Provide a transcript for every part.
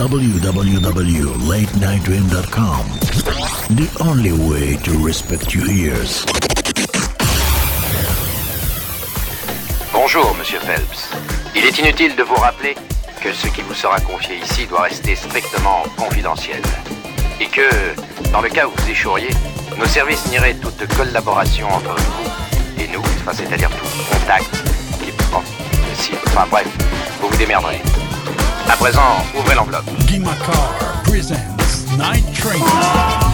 www.latenightdream.com. The only way to respect your ears. Bonjour, monsieur Phelps. Il est inutile de vous rappeler que ce qui vous sera confié ici doit rester strictement confidentiel. Et que, dans le cas où vous échoueriez, nos services nieraient toute collaboration entre vous et nous, enfin, c'est-à-dire tout contact qui bon, si, enfin bref, vous vous démerderez. À présent, ouvrez l'enveloppe. Presents Night Train.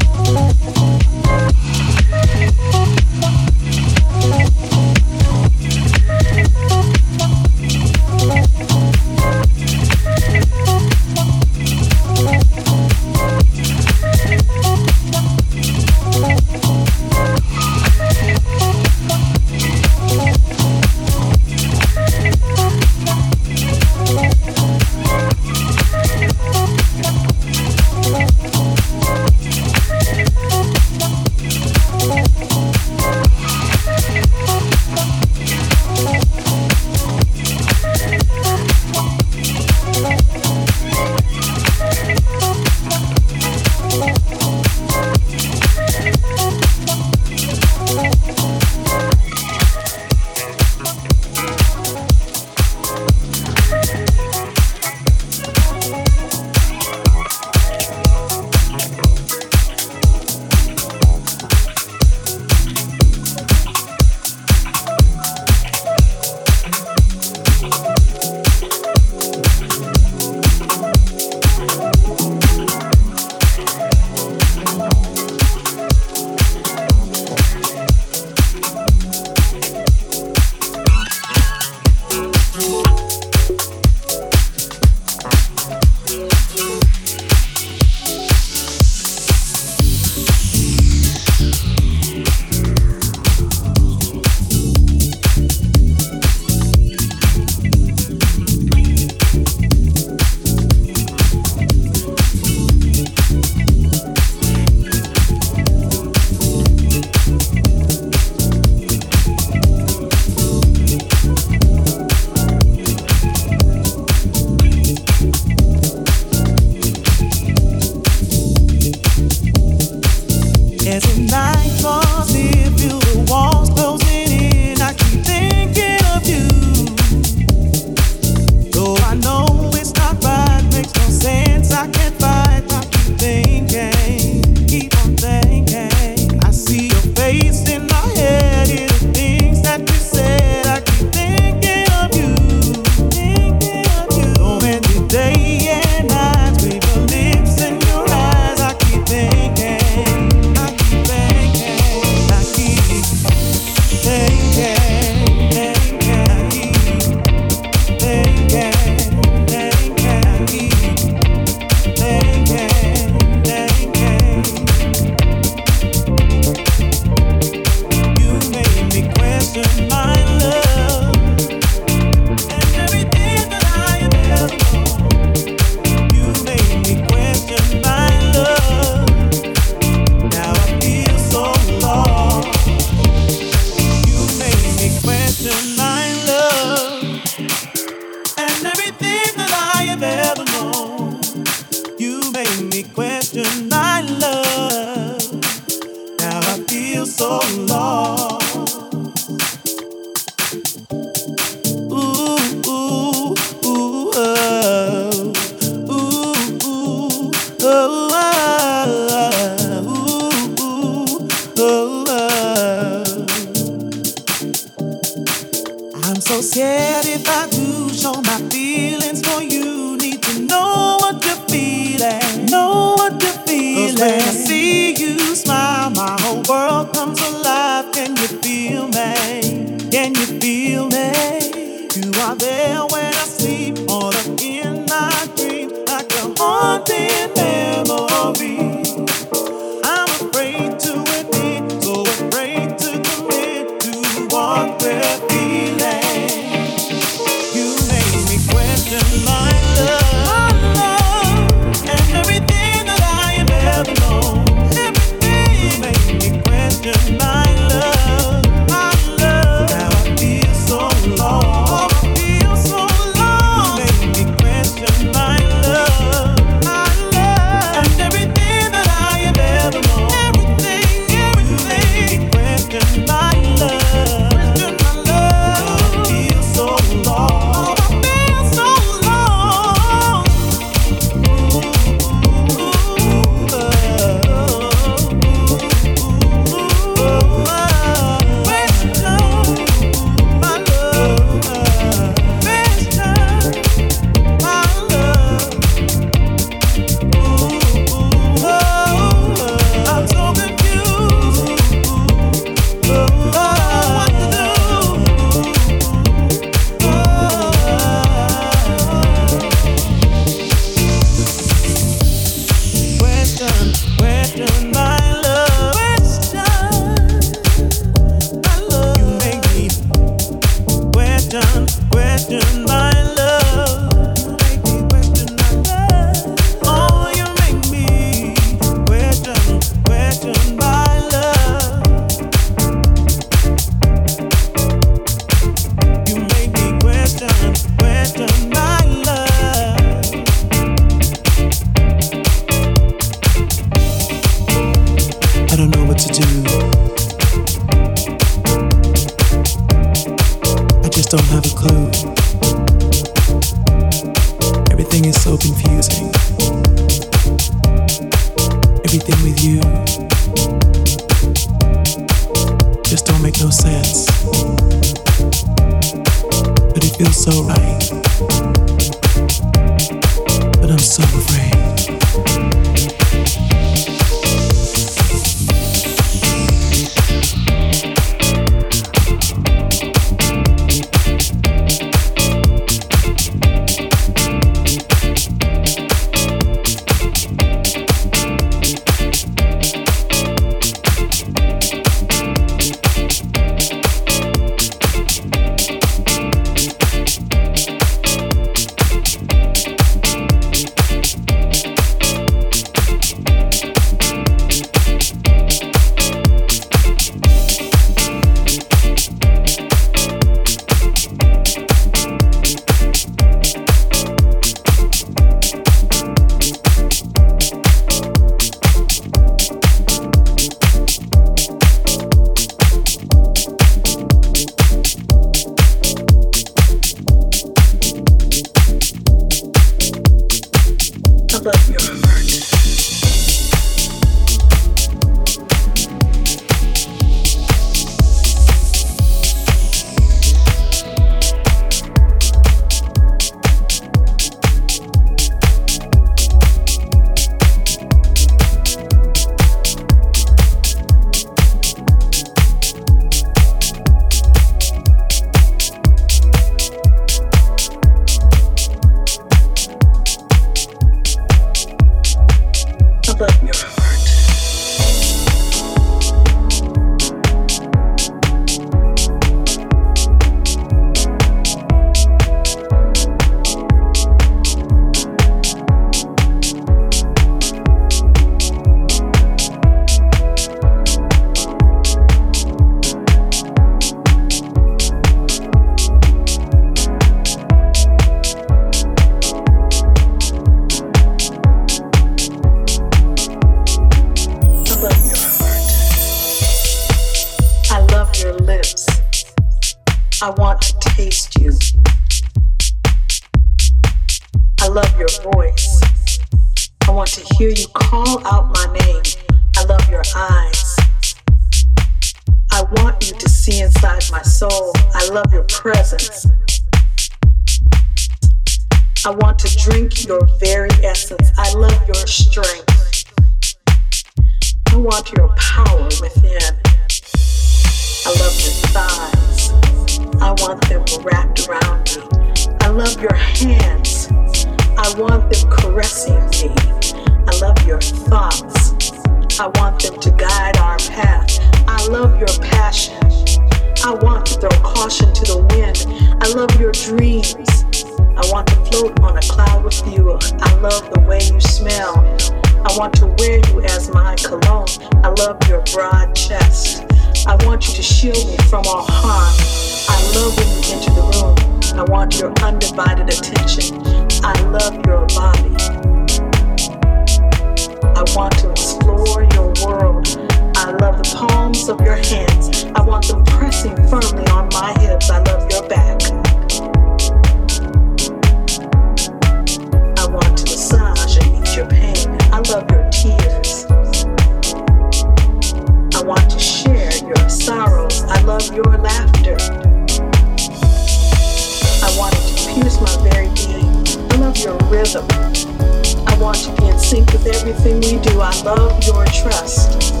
I want to be in sync with everything we do. I love your trust.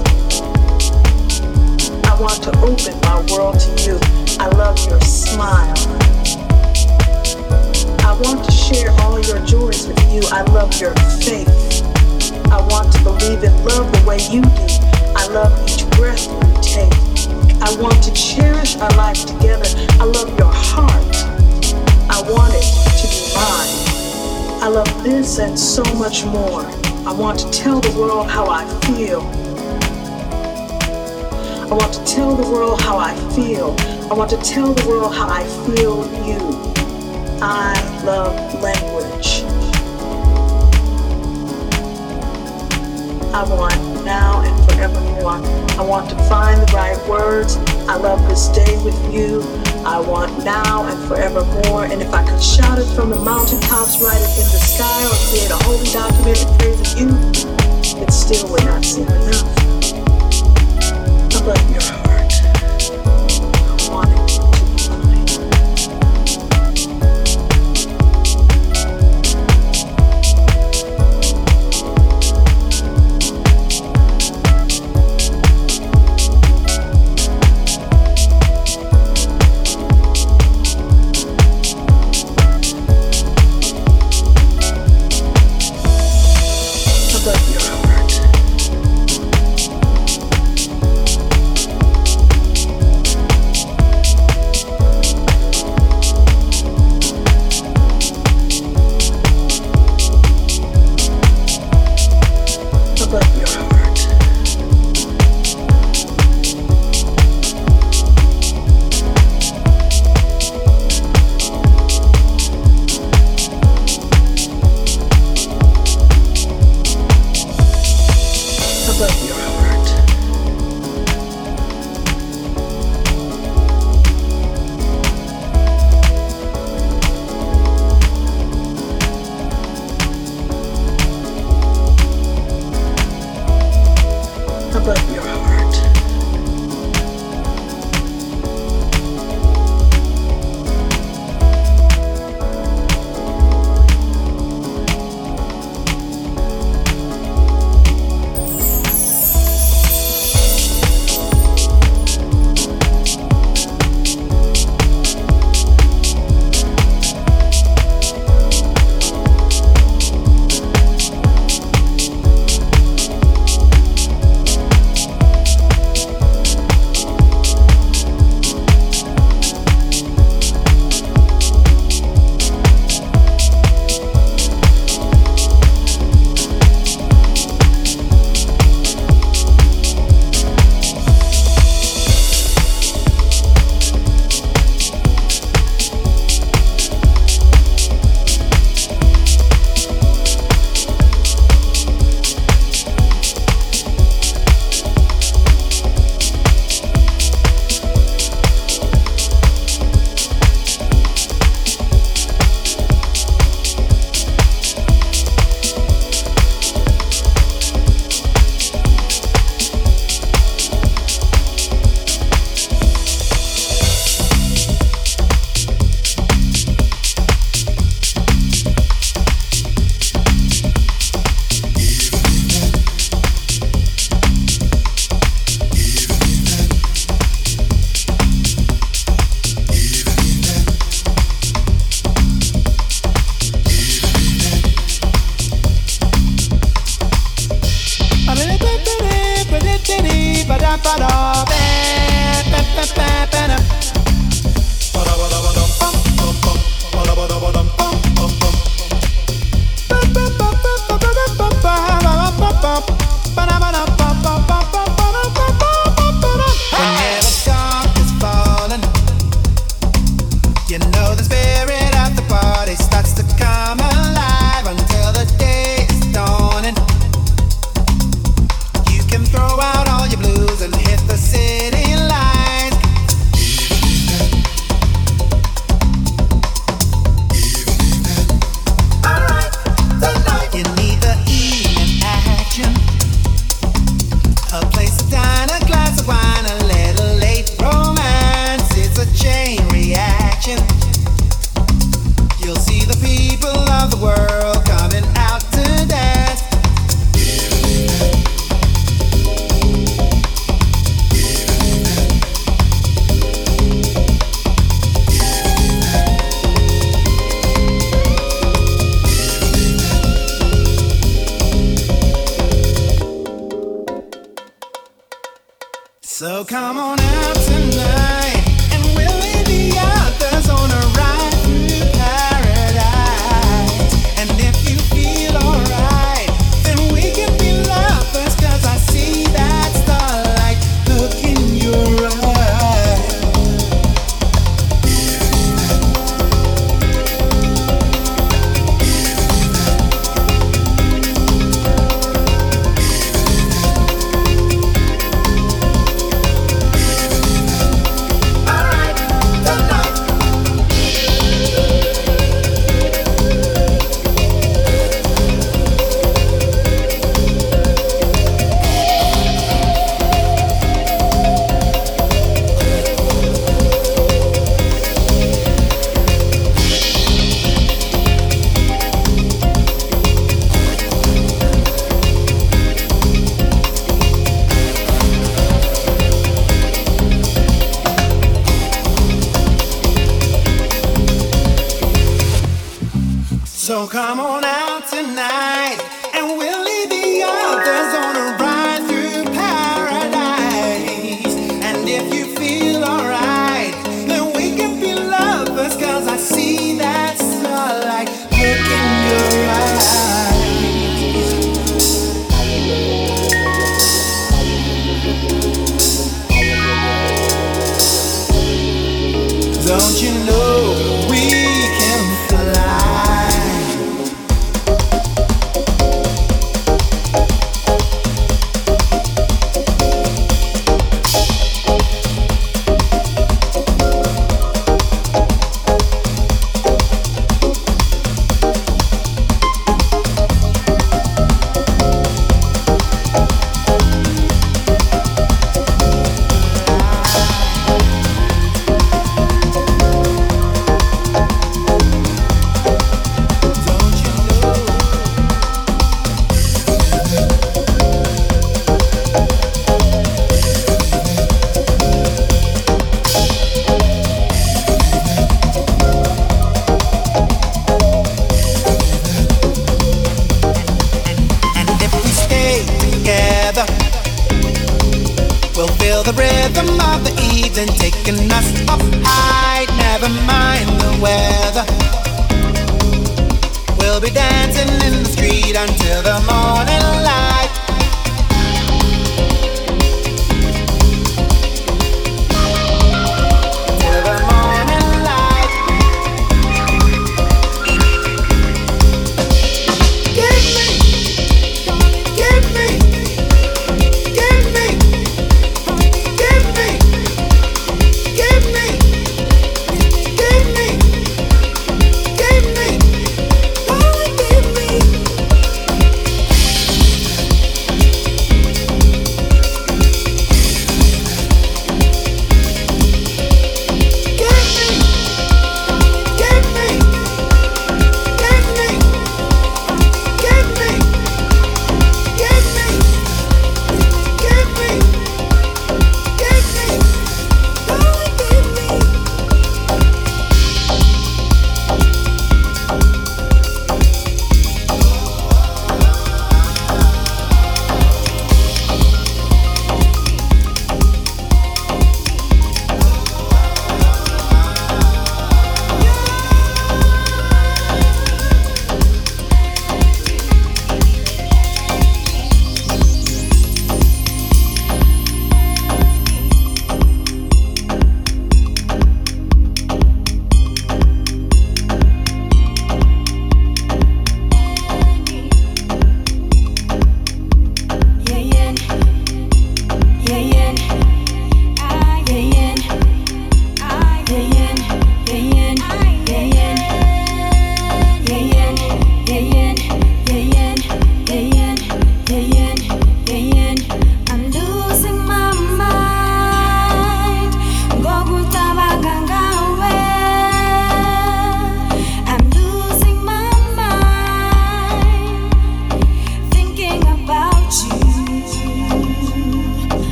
I want to open my world to you. I love your smile. I want to share all your joys with you. I love your faith. I want to believe in love the way you do. I love each breath you take. I want to cherish our life together. I love your heart. I want it to be mine. I love this and so much more. I want to tell the world how I feel. I want to tell the world how I feel. I want to tell the world how I feel you. I love language. I want now and forevermore. I want to find the right words. I love this day with you. I want now and forevermore. And if I could shout it from the mountaintops, write it in the sky, or create a holy document in praise of you, it still would not seem enough. I love you.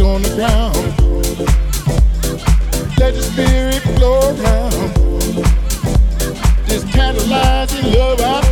on the ground. Let spirit flow around. Love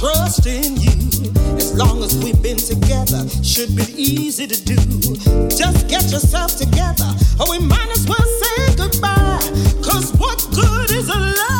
trust in you. As long as we've been together, should be easy to do. Just get yourself together, or we might as well say goodbye. Cause what good is a love?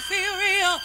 I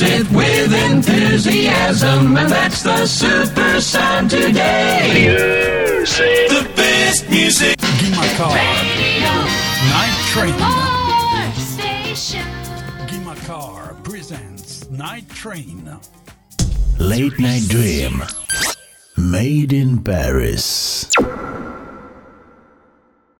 Mix it with enthusiasm, and that's the super sound today. The best music. Gima Car. Night Train. Gima Car presents Night Train. Late Night Dream. Made in Paris.